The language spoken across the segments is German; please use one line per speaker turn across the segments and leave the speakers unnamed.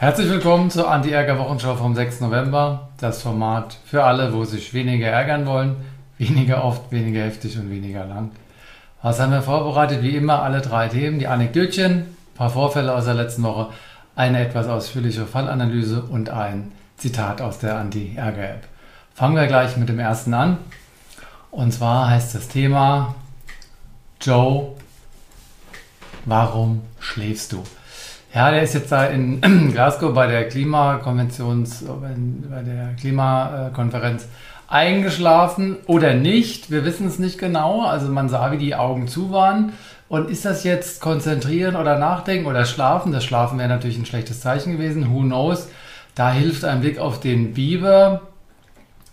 Herzlich willkommen zur Anti-Ärger-Wochenschau vom 6. November. Das Format für alle, wo sich weniger ärgern wollen, weniger oft, weniger heftig und weniger lang. Was haben wir vorbereitet? Wie immer alle drei Themen, die Anekdötchen, ein paar Vorfälle aus der letzten Woche, eine etwas ausführliche Fallanalyse und ein Zitat aus der Anti-Ärger-App. Fangen wir gleich mit dem ersten an. Und zwar heißt das Thema Joe, warum schläfst du? Ja, der ist jetzt da in Glasgow bei der Klimakonventions, bei der Klimakonferenz eingeschlafen oder nicht. Wir wissen es nicht genau. Also man sah, wie die Augen zu waren. Und ist das jetzt konzentrieren oder nachdenken oder schlafen? Das Schlafen wäre natürlich ein schlechtes Zeichen gewesen. Who knows? Da hilft ein Blick auf den Biber.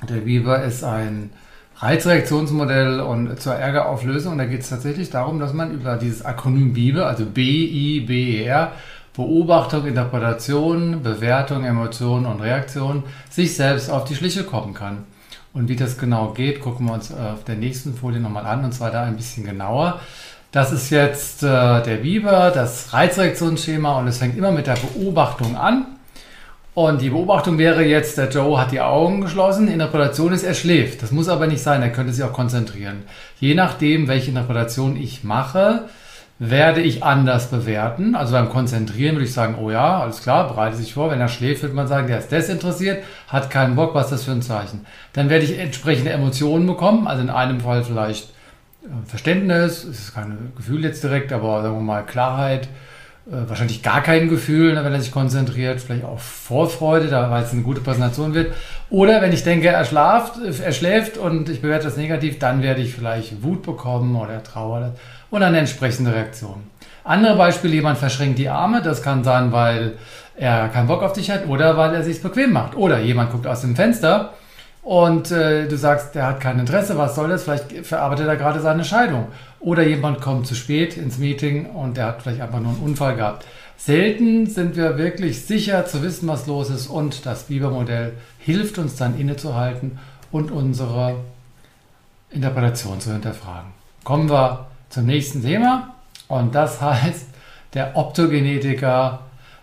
Der Biber ist ein Reizreaktionsmodell und zur Ärgerauflösung. Und da geht es tatsächlich darum, dass man über dieses Akronym BIBER, also B-I-B-E-R, Beobachtung, Interpretation, Bewertung, Emotion und Reaktion, sich selbst auf die Schliche kommen kann. Und wie das genau geht, gucken wir uns auf der nächsten Folie nochmal an, und zwar da ein bisschen genauer. Das ist jetzt äh, der Biber, das Reizreaktionsschema, und es fängt immer mit der Beobachtung an. Und die Beobachtung wäre jetzt, der Joe hat die Augen geschlossen, Interpretation ist, er schläft. Das muss aber nicht sein, er könnte sich auch konzentrieren. Je nachdem, welche Interpretation ich mache, werde ich anders bewerten. Also beim Konzentrieren würde ich sagen, oh ja, alles klar, bereite sich vor. Wenn er schläft, würde man sagen, der ist desinteressiert, hat keinen Bock, was ist das für ein Zeichen? Dann werde ich entsprechende Emotionen bekommen, also in einem Fall vielleicht äh, Verständnis, es ist kein Gefühl jetzt direkt, aber sagen wir mal Klarheit, äh, wahrscheinlich gar kein Gefühl, ne, wenn er sich konzentriert, vielleicht auch Vorfreude, weil es eine gute Präsentation wird. Oder wenn ich denke, er schlaft, er schläft und ich bewerte das negativ, dann werde ich vielleicht Wut bekommen oder Trauer und eine entsprechende Reaktion. Andere Beispiele, jemand verschränkt die Arme, das kann sein, weil er keinen Bock auf dich hat oder weil er sich bequem macht. Oder jemand guckt aus dem Fenster und äh, du sagst, der hat kein Interesse, was soll das? Vielleicht verarbeitet er gerade seine Scheidung. Oder jemand kommt zu spät ins Meeting und der hat vielleicht einfach nur einen Unfall gehabt. Selten sind wir wirklich sicher zu wissen, was los ist und das Biber-Modell hilft uns dann innezuhalten und unsere Interpretation zu hinterfragen. Kommen wir zum nächsten Thema und das heißt der Optogenetiker.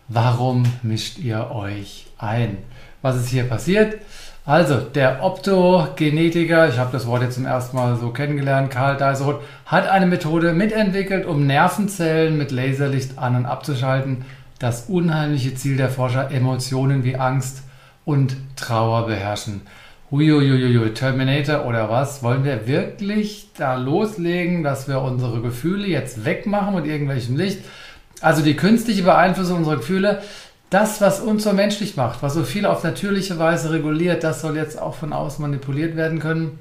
Warum mischt ihr euch ein? Was ist hier passiert? Also, der Optogenetiker, ich habe das Wort jetzt zum ersten Mal so kennengelernt, Karl Deiseroth, hat eine Methode mitentwickelt, um Nervenzellen mit Laserlicht an- und abzuschalten. Das unheimliche Ziel der Forscher, Emotionen wie Angst und Trauer beherrschen. Huiuiuiui, Terminator oder was? Wollen wir wirklich da loslegen, dass wir unsere Gefühle jetzt wegmachen mit irgendwelchem Licht? Also die künstliche Beeinflussung unserer Gefühle, das, was uns so menschlich macht, was so viel auf natürliche Weise reguliert, das soll jetzt auch von außen manipuliert werden können.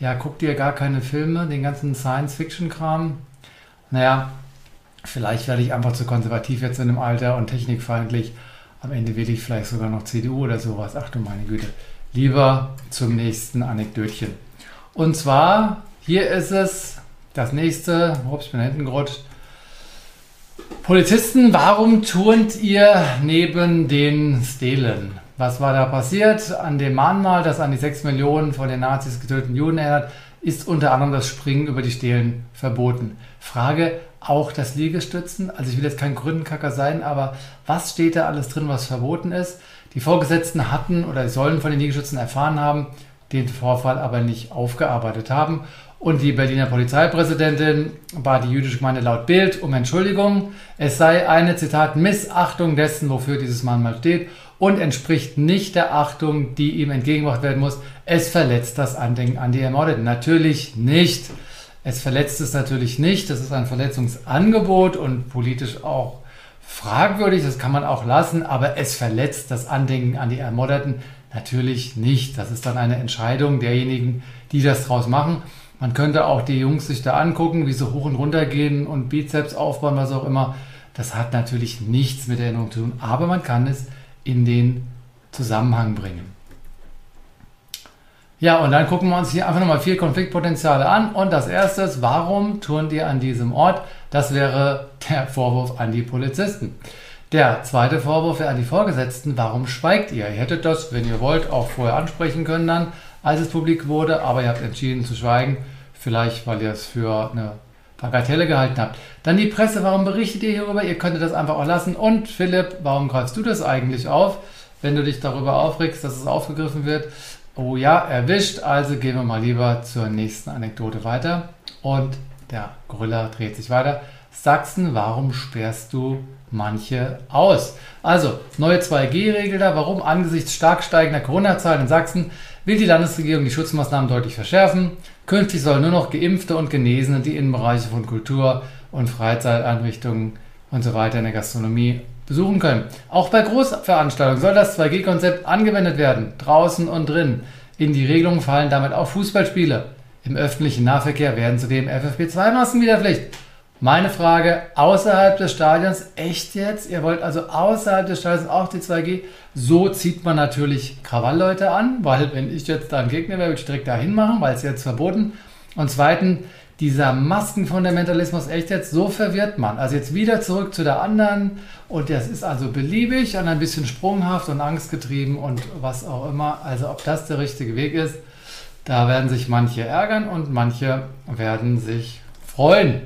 Ja, guckt ihr gar keine Filme, den ganzen Science-Fiction-Kram. Naja, vielleicht werde ich einfach zu konservativ jetzt in dem Alter und technikfeindlich. Am Ende wähle ich vielleicht sogar noch CDU oder sowas. Ach du meine Güte. Lieber zum nächsten Anekdötchen. Und zwar, hier ist es, das nächste, ups, ich bin hinten gerutscht. Polizisten, warum turnt ihr neben den Stelen? Was war da passiert? An dem Mahnmal, das an die 6 Millionen von den Nazis getöteten Juden erinnert, ist unter anderem das Springen über die Stelen verboten. Frage, auch das Liegestützen? Also ich will jetzt kein Gründenkacker sein, aber was steht da alles drin, was verboten ist? Die Vorgesetzten hatten oder sollen von den Liegestützen erfahren haben, den Vorfall aber nicht aufgearbeitet haben und die Berliner Polizeipräsidentin bat die jüdische Gemeinde laut Bild um Entschuldigung. Es sei eine, Zitat, Missachtung dessen, wofür dieses Mahnmal steht und entspricht nicht der Achtung, die ihm entgegengebracht werden muss. Es verletzt das Andenken an die Ermordeten. Natürlich nicht. Es verletzt es natürlich nicht. Das ist ein Verletzungsangebot und politisch auch fragwürdig. Das kann man auch lassen. Aber es verletzt das Andenken an die Ermordeten natürlich nicht. Das ist dann eine Entscheidung derjenigen, die das draus machen. Man könnte auch die Jungs sich da angucken, wie sie hoch und runter gehen und Bizeps aufbauen, was auch immer. Das hat natürlich nichts mit Erinnerung zu tun, aber man kann es in den Zusammenhang bringen. Ja, und dann gucken wir uns hier einfach nochmal vier Konfliktpotenziale an. Und das erste ist, warum turnt ihr an diesem Ort? Das wäre der Vorwurf an die Polizisten. Der zweite Vorwurf wäre an die Vorgesetzten, warum schweigt ihr? Ihr hättet das, wenn ihr wollt, auch vorher ansprechen können dann als es publik wurde, aber ihr habt entschieden zu schweigen, vielleicht weil ihr es für eine Bagatelle gehalten habt. Dann die Presse, warum berichtet ihr hierüber? Ihr könntet das einfach auch lassen. Und Philipp, warum greifst du das eigentlich auf, wenn du dich darüber aufregst, dass es aufgegriffen wird? Oh ja, erwischt. Also gehen wir mal lieber zur nächsten Anekdote weiter. Und der Gorilla dreht sich weiter. Sachsen, warum sperrst du manche aus? Also, neue 2G-Regel da. Warum? Angesichts stark steigender Corona-Zahlen in Sachsen will die Landesregierung die Schutzmaßnahmen deutlich verschärfen. Künftig sollen nur noch Geimpfte und Genesene die Innenbereiche von Kultur- und Freizeiteinrichtungen und so weiter in der Gastronomie besuchen können. Auch bei Großveranstaltungen soll das 2G-Konzept angewendet werden, draußen und drin. In die Regelung fallen damit auch Fußballspiele. Im öffentlichen Nahverkehr werden zudem FFP2-Masken wieder Pflicht. Meine Frage, außerhalb des Stadions, echt jetzt? Ihr wollt also außerhalb des Stadions auch die 2G? So zieht man natürlich Krawallleute an, weil wenn ich jetzt da ein Gegner wäre, würde ich direkt dahin machen, weil es jetzt verboten. Und zweitens, dieser Maskenfundamentalismus, echt jetzt, so verwirrt man. Also jetzt wieder zurück zu der anderen und das ist also beliebig und ein bisschen sprunghaft und angstgetrieben und was auch immer. Also ob das der richtige Weg ist, da werden sich manche ärgern und manche werden sich freuen.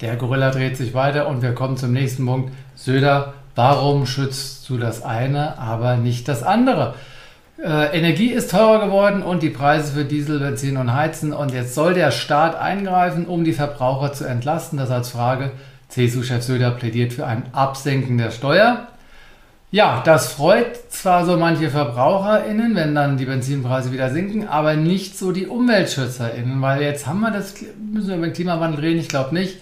Der Gorilla dreht sich weiter und wir kommen zum nächsten Punkt. Söder, warum schützt du das eine, aber nicht das andere? Äh, Energie ist teurer geworden und die Preise für Diesel, Benzin und Heizen. Und jetzt soll der Staat eingreifen, um die Verbraucher zu entlasten. Das als Frage. CSU-Chef Söder plädiert für ein Absenken der Steuer. Ja, das freut zwar so manche VerbraucherInnen, wenn dann die Benzinpreise wieder sinken, aber nicht so die UmweltschützerInnen, weil jetzt haben wir das, müssen wir über den Klimawandel reden, ich glaube nicht.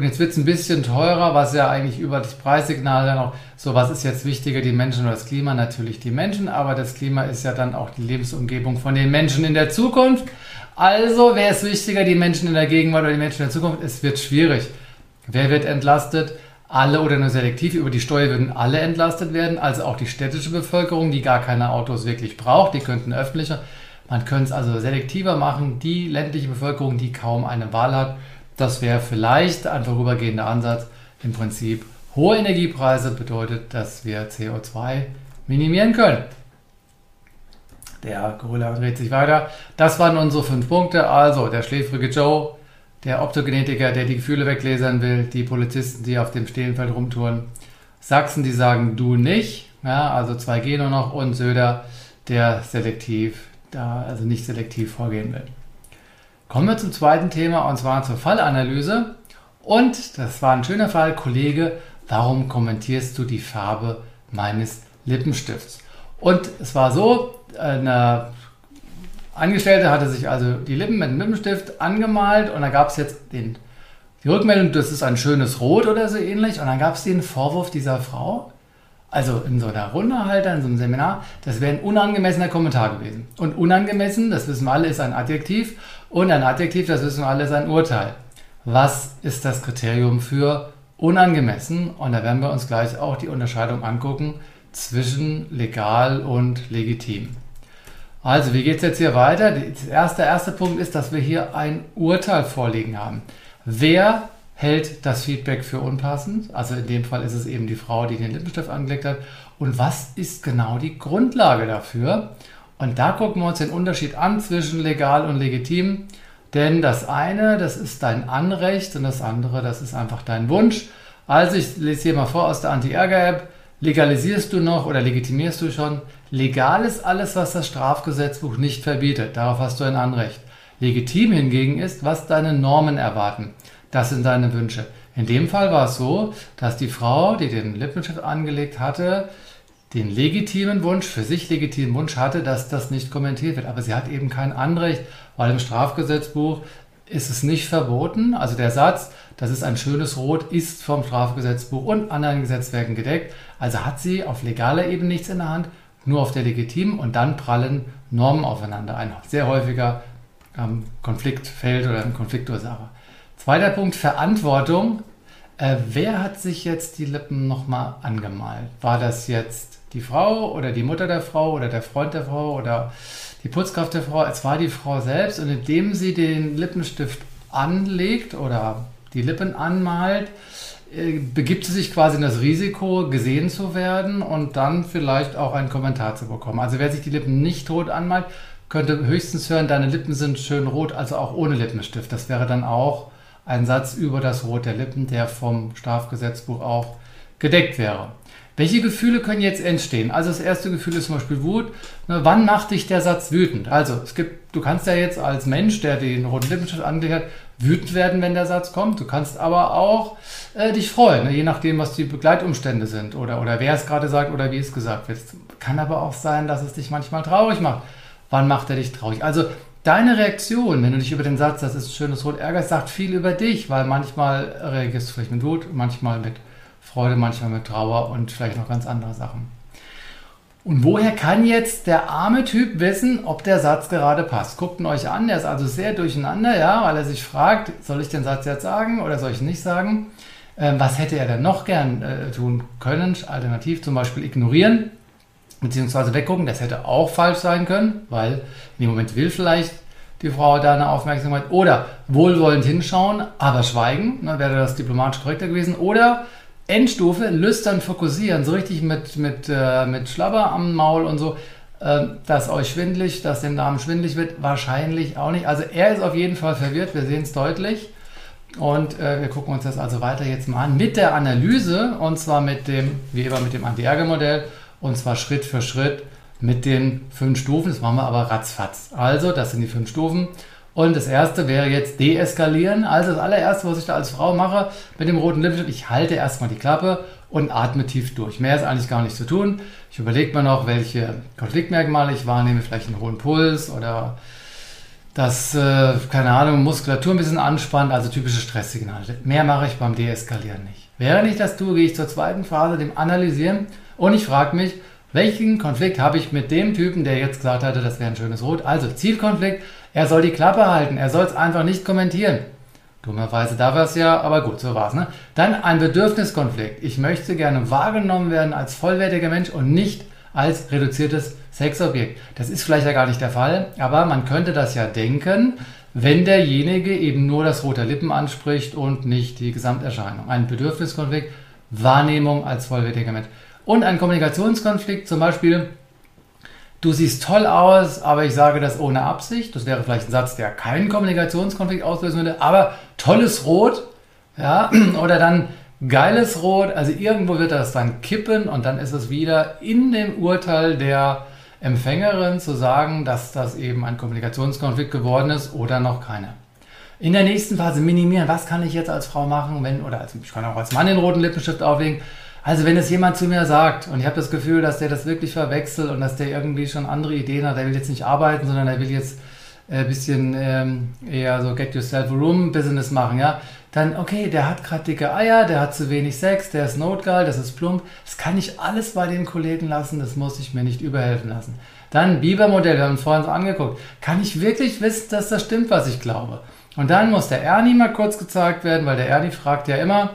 Und jetzt wird es ein bisschen teurer, was ja eigentlich über das Preissignal dann auch, so was ist jetzt wichtiger, die Menschen oder das Klima? Natürlich die Menschen, aber das Klima ist ja dann auch die Lebensumgebung von den Menschen in der Zukunft. Also, wer ist wichtiger, die Menschen in der Gegenwart oder die Menschen in der Zukunft? Es wird schwierig. Wer wird entlastet? Alle oder nur selektiv. Über die Steuer würden alle entlastet werden, also auch die städtische Bevölkerung, die gar keine Autos wirklich braucht. Die könnten öffentlicher. Man könnte es also selektiver machen. Die ländliche Bevölkerung, die kaum eine Wahl hat, das wäre vielleicht ein vorübergehender Ansatz. Im Prinzip hohe Energiepreise bedeutet, dass wir CO2 minimieren können. Der Gorilla dreht sich weiter. Das waren unsere fünf Punkte. Also der schläfrige Joe, der Optogenetiker, der die Gefühle weglasern will, die Polizisten, die auf dem Stehenfeld rumtouren, Sachsen, die sagen du nicht, ja, also 2G nur noch und Söder, der selektiv, da also nicht selektiv vorgehen will. Kommen wir zum zweiten Thema und zwar zur Fallanalyse. Und das war ein schöner Fall, Kollege, warum kommentierst du die Farbe meines Lippenstifts? Und es war so, eine Angestellte hatte sich also die Lippen mit dem Lippenstift angemalt und da gab es jetzt den, die Rückmeldung, das ist ein schönes Rot oder so ähnlich. Und dann gab es den Vorwurf dieser Frau, also in so einer Runde halt, in so einem Seminar, das wäre ein unangemessener Kommentar gewesen. Und unangemessen, das wissen wir alle, ist ein Adjektiv. Und ein Adjektiv, das wissen wir alle, ist ein Urteil. Was ist das Kriterium für unangemessen? Und da werden wir uns gleich auch die Unterscheidung angucken zwischen legal und legitim. Also, wie geht es jetzt hier weiter? Der erste, erste Punkt ist, dass wir hier ein Urteil vorliegen haben. Wer hält das Feedback für unpassend. Also in dem Fall ist es eben die Frau, die den Lippenstift angelegt hat. Und was ist genau die Grundlage dafür? Und da gucken wir uns den Unterschied an zwischen legal und legitim. Denn das eine, das ist dein Anrecht und das andere, das ist einfach dein Wunsch. Also ich lese hier mal vor aus der Anti-Ärger-App. Legalisierst du noch oder legitimierst du schon? Legal ist alles, was das Strafgesetzbuch nicht verbietet. Darauf hast du ein Anrecht. Legitim hingegen ist, was deine Normen erwarten. Das sind deine Wünsche. In dem Fall war es so, dass die Frau, die den Lippenstift angelegt hatte, den legitimen Wunsch, für sich legitimen Wunsch hatte, dass das nicht kommentiert wird. Aber sie hat eben kein Anrecht, weil im Strafgesetzbuch ist es nicht verboten. Also der Satz, das ist ein schönes Rot, ist vom Strafgesetzbuch und anderen Gesetzwerken gedeckt. Also hat sie auf legaler Ebene nichts in der Hand, nur auf der legitimen und dann prallen Normen aufeinander. Ein sehr häufiger ähm, Konfliktfeld oder ein Konfliktursache. Zweiter Punkt, Verantwortung. Äh, wer hat sich jetzt die Lippen nochmal angemalt? War das jetzt die Frau oder die Mutter der Frau oder der Freund der Frau oder die Putzkraft der Frau? Es war die Frau selbst und indem sie den Lippenstift anlegt oder die Lippen anmalt, äh, begibt sie sich quasi in das Risiko, gesehen zu werden und dann vielleicht auch einen Kommentar zu bekommen. Also wer sich die Lippen nicht tot anmalt, könnte höchstens hören, deine Lippen sind schön rot, also auch ohne Lippenstift. Das wäre dann auch ein Satz über das Rot der Lippen, der vom Strafgesetzbuch auch gedeckt wäre. Welche Gefühle können jetzt entstehen? Also das erste Gefühl ist zum Beispiel Wut. Ne, wann macht dich der Satz wütend? Also es gibt, du kannst ja jetzt als Mensch, der den roten Lippenstift angelegt hat, wütend werden, wenn der Satz kommt. Du kannst aber auch äh, dich freuen, ne, je nachdem, was die Begleitumstände sind oder, oder wer es gerade sagt oder wie es gesagt wird. Kann aber auch sein, dass es dich manchmal traurig macht. Wann macht er dich traurig? Also deine Reaktion, wenn du dich über den Satz, das ist schönes Rot, ärgerst, sagt viel über dich, weil manchmal reagierst du vielleicht mit Wut, manchmal mit Freude, manchmal mit Trauer und vielleicht noch ganz andere Sachen. Und woher kann jetzt der arme Typ wissen, ob der Satz gerade passt? Guckt ihn euch an, der ist also sehr durcheinander, ja, weil er sich fragt, soll ich den Satz jetzt sagen oder soll ich ihn nicht sagen? Ähm, was hätte er denn noch gern äh, tun können? Alternativ zum Beispiel ignorieren beziehungsweise weggucken. Das hätte auch falsch sein können, weil in dem Moment will vielleicht die Frau da eine Aufmerksamkeit oder wohlwollend hinschauen, aber schweigen, dann wäre das diplomatisch korrekter gewesen. Oder Endstufe, lüstern fokussieren, so richtig mit, mit, äh, mit Schlabber am Maul und so, äh, dass euch schwindlig, dass dem Damen schwindlig wird, wahrscheinlich auch nicht. Also er ist auf jeden Fall verwirrt, wir sehen es deutlich. Und äh, wir gucken uns das also weiter jetzt mal an mit der Analyse und zwar mit dem, wie immer mit dem Anti-Ärger-Modell und zwar Schritt für Schritt mit den fünf Stufen. Das machen wir aber ratzfatz. Also, das sind die fünf Stufen. Und das erste wäre jetzt deeskalieren. Also das allererste, was ich da als Frau mache mit dem roten Lippenstift, ich halte erstmal die Klappe und atme tief durch. Mehr ist eigentlich gar nicht zu tun. Ich überlege mir noch, welche Konfliktmerkmale ich wahrnehme, vielleicht einen hohen Puls oder dass, äh, keine Ahnung, Muskulatur ein bisschen anspannt, also typische Stresssignale. Mehr mache ich beim Deeskalieren nicht. Während ich das tue, gehe ich zur zweiten Phase, dem Analysieren und ich frage mich, welchen Konflikt habe ich mit dem Typen, der jetzt gesagt hatte, das wäre ein schönes Rot? Also Zielkonflikt, er soll die Klappe halten, er soll es einfach nicht kommentieren. Dummerweise darf er es ja, aber gut, so war es. Ne? Dann ein Bedürfniskonflikt. Ich möchte gerne wahrgenommen werden als vollwertiger Mensch und nicht als reduziertes Sexobjekt. Das ist vielleicht ja gar nicht der Fall, aber man könnte das ja denken, wenn derjenige eben nur das rote Lippen anspricht und nicht die Gesamterscheinung. Ein Bedürfniskonflikt, Wahrnehmung als vollwertiger Mensch. Und ein Kommunikationskonflikt, zum Beispiel, du siehst toll aus, aber ich sage das ohne Absicht. Das wäre vielleicht ein Satz, der keinen Kommunikationskonflikt auslösen würde, aber tolles Rot, ja, oder dann geiles Rot, also irgendwo wird das dann kippen und dann ist es wieder in dem Urteil der Empfängerin zu sagen, dass das eben ein Kommunikationskonflikt geworden ist oder noch keiner. In der nächsten Phase minimieren, was kann ich jetzt als Frau machen, wenn, oder als, ich kann auch als Mann den roten Lippenstift auflegen, also wenn es jemand zu mir sagt und ich habe das Gefühl, dass der das wirklich verwechselt und dass der irgendwie schon andere Ideen hat, der will jetzt nicht arbeiten, sondern er will jetzt ein äh, bisschen ähm, eher so Get Yourself a Room Business machen, ja, dann okay, der hat gerade dicke Eier, der hat zu wenig Sex, der ist notgeil, das ist plump, das kann ich alles bei den Kollegen lassen, das muss ich mir nicht überhelfen lassen. Dann Biber-Modell, wir haben uns vorhin so angeguckt. Kann ich wirklich wissen, dass das stimmt, was ich glaube? Und dann muss der Ernie mal kurz gezeigt werden, weil der Ernie fragt ja immer,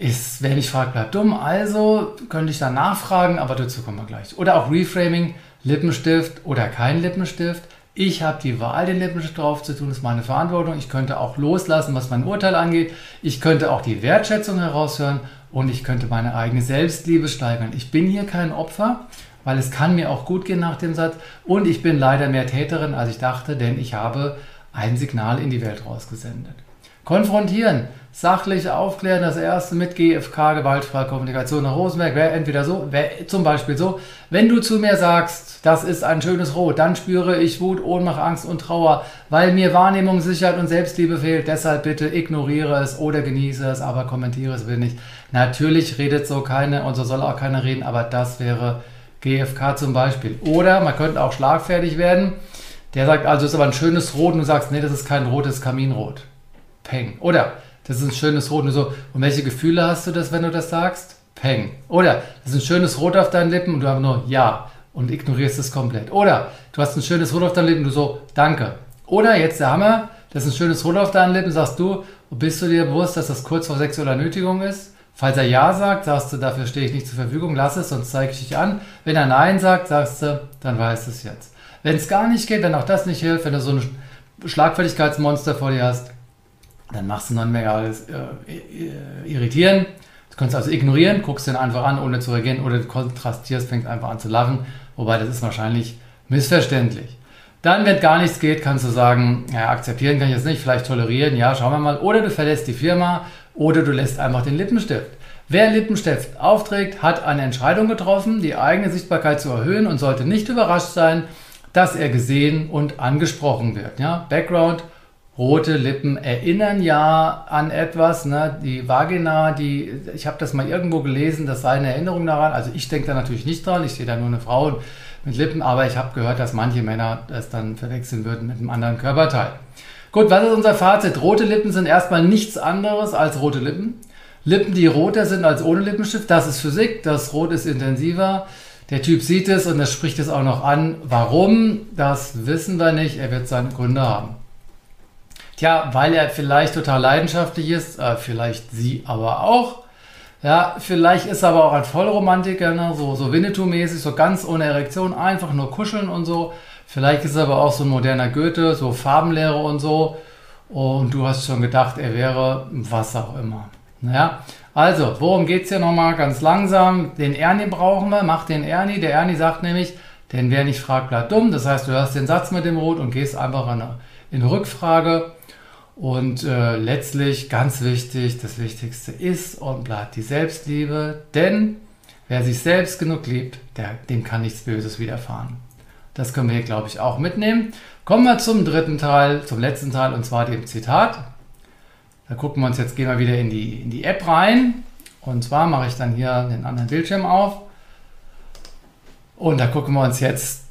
ist, wer nicht fragt, bleibt dumm. Also könnte ich da nachfragen, aber dazu kommen wir gleich. Oder auch Reframing, Lippenstift oder kein Lippenstift. Ich habe die Wahl, den Lippenstift drauf zu tun, das ist meine Verantwortung. Ich könnte auch loslassen, was mein Urteil angeht. Ich könnte auch die Wertschätzung heraushören und ich könnte meine eigene Selbstliebe steigern. Ich bin hier kein Opfer, weil es kann mir auch gut gehen nach dem Satz. Und ich bin leider mehr Täterin, als ich dachte, denn ich habe ein Signal in die Welt rausgesendet. Konfrontieren, sachlich aufklären, das erste mit GFK, gewaltfreie Kommunikation nach Rosenberg, wäre entweder so, wäre zum Beispiel so, wenn du zu mir sagst, das ist ein schönes Rot, dann spüre ich Wut, Ohnmacht, Angst und Trauer, weil mir Wahrnehmung, Sicherheit und Selbstliebe fehlt, deshalb bitte ignoriere es oder genieße es, aber kommentiere es will nicht. Natürlich redet so keine und so soll auch keiner reden, aber das wäre GFK zum Beispiel. Oder man könnte auch schlagfertig werden, der sagt, also ist aber ein schönes Rot und du sagst, nee, das ist kein Rot, das ist Kaminrot. Peng. Oder, das ist ein schönes Rot. Und so, und welche Gefühle hast du das, wenn du das sagst? Peng. Oder, das ist ein schönes Rot auf deinen Lippen und du hast nur Ja und ignorierst es komplett. Oder, du hast ein schönes Rot auf deinen Lippen und du so, danke. Oder, jetzt der Hammer, das ist ein schönes Rot auf deinen Lippen, sagst du, bist du dir bewusst, dass das kurz vor sexueller Nötigung ist? Falls er Ja sagt, sagst du, dafür stehe ich nicht zur Verfügung, lass es, sonst zeige ich dich an. Wenn er Nein sagt, sagst du, dann weißt du es jetzt. Wenn es gar nicht geht, wenn auch das nicht hilft, wenn du so ein Schlagfertigkeitsmonster vor dir hast, dann machst du nonverbales äh, Irritieren. Du kannst also ignorieren, guckst den einfach an, ohne zu reagieren, oder du kontrastierst, fängst einfach an zu lachen. Wobei das ist wahrscheinlich missverständlich. Dann, wenn gar nichts geht, kannst du sagen, ja, akzeptieren kann ich jetzt nicht, vielleicht tolerieren, ja, schauen wir mal. Oder du verlässt die Firma oder du lässt einfach den Lippenstift. Wer Lippenstift aufträgt, hat eine Entscheidung getroffen, die eigene Sichtbarkeit zu erhöhen und sollte nicht überrascht sein, dass er gesehen und angesprochen wird. Ja? Background, rote Lippen erinnern ja an etwas. Ne? Die Vagina, die, ich habe das mal irgendwo gelesen, das sei eine Erinnerung daran. Also ich denke da natürlich nicht dran, ich sehe da nur eine Frau mit Lippen, aber ich habe gehört, dass manche Männer das dann verwechseln würden mit einem anderen Körperteil. Gut, was ist unser Fazit? Rote Lippen sind erstmal nichts anderes als rote Lippen. Lippen, die roter sind als ohne Lippenstift, das ist Physik, das Rot ist intensiver. Der Typ sieht es und er spricht es auch noch an. Warum? Das wissen wir nicht. Er wird seine Gründe haben. Tja, weil er vielleicht total leidenschaftlich ist, äh, vielleicht sie aber auch. Ja, vielleicht ist er aber auch ein Vollromantiker, ne? so, so Winnetou-mäßig, so ganz ohne Erektion, einfach nur kuscheln und so. Vielleicht ist er aber auch so ein moderner Goethe, so Farbenlehre und so. Und du hast schon gedacht, er wäre was auch immer. Naja, also, worum geht es hier nochmal ganz langsam? Den Ernie brauchen wir, mach den Ernie. Der Ernie sagt nämlich, denn wer nicht fragt, bleibt dumm. Das heißt, du hörst den Satz mit dem Rot und gehst einfach in eine, in eine Rückfrage. Und äh, letztlich, ganz wichtig, das Wichtigste ist und bleibt die Selbstliebe, denn wer sich selbst genug liebt, der, dem kann nichts Böses widerfahren. Das können wir hier, glaube ich, auch mitnehmen. Kommen wir zum dritten Teil, zum letzten Teil, und zwar dem Zitat. Da gucken wir uns jetzt, gehen wir wieder in die, in die App rein. Und zwar mache ich dann hier den anderen Bildschirm auf. Und da gucken wir uns jetzt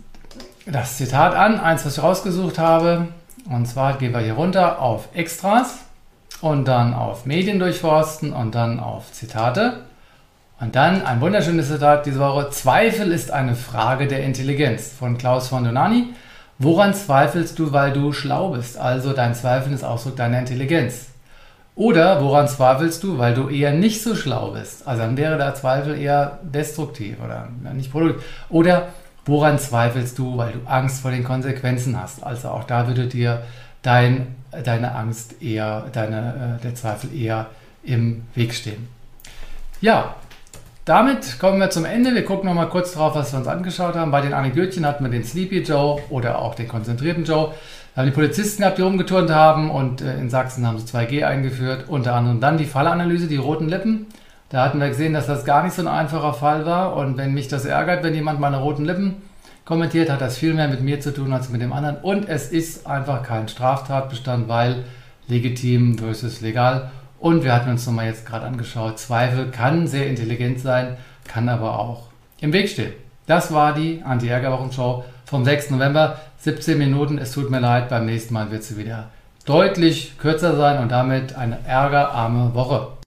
das Zitat an, eins, was ich rausgesucht habe. Und zwar gehen wir hier runter auf Extras und dann auf Medien durchforsten und dann auf Zitate. Und dann ein wunderschönes Zitat diese Woche. Zweifel ist eine Frage der Intelligenz von Klaus von Donani. Woran zweifelst du, weil du schlau bist? Also dein Zweifel ist Ausdruck deiner Intelligenz. Oder woran zweifelst du, weil du eher nicht so schlau bist? Also dann wäre der Zweifel eher destruktiv oder nicht produktiv. Oder Woran zweifelst du, weil du Angst vor den Konsequenzen hast? Also auch da würde dir dein, deine Angst eher, deine, äh, der Zweifel eher im Weg stehen. Ja, damit kommen wir zum Ende. Wir gucken noch mal kurz drauf, was wir uns angeschaut haben. Bei den Anekdötchen hatten wir den Sleepy Joe oder auch den konzentrierten Joe. Wir haben die Polizisten gehabt, die rumgeturnt haben und äh, in Sachsen haben sie 2G eingeführt. Unter anderem dann die Fallanalyse, die roten Lippen. Da hatten wir gesehen, dass das gar nicht so ein einfacher Fall war. Und wenn mich das ärgert, wenn jemand meine roten Lippen kommentiert, hat das viel mehr mit mir zu tun als mit dem anderen. Und es ist einfach kein Straftatbestand, weil legitim versus legal. Und wir hatten uns nochmal jetzt gerade angeschaut, Zweifel kann sehr intelligent sein, kann aber auch im Weg stehen. Das war die Anti-Ärger-Wochenshow vom 6. November. 17 Minuten, es tut mir leid, beim nächsten Mal wird sie wieder deutlich kürzer sein und damit eine ärgerarme Woche.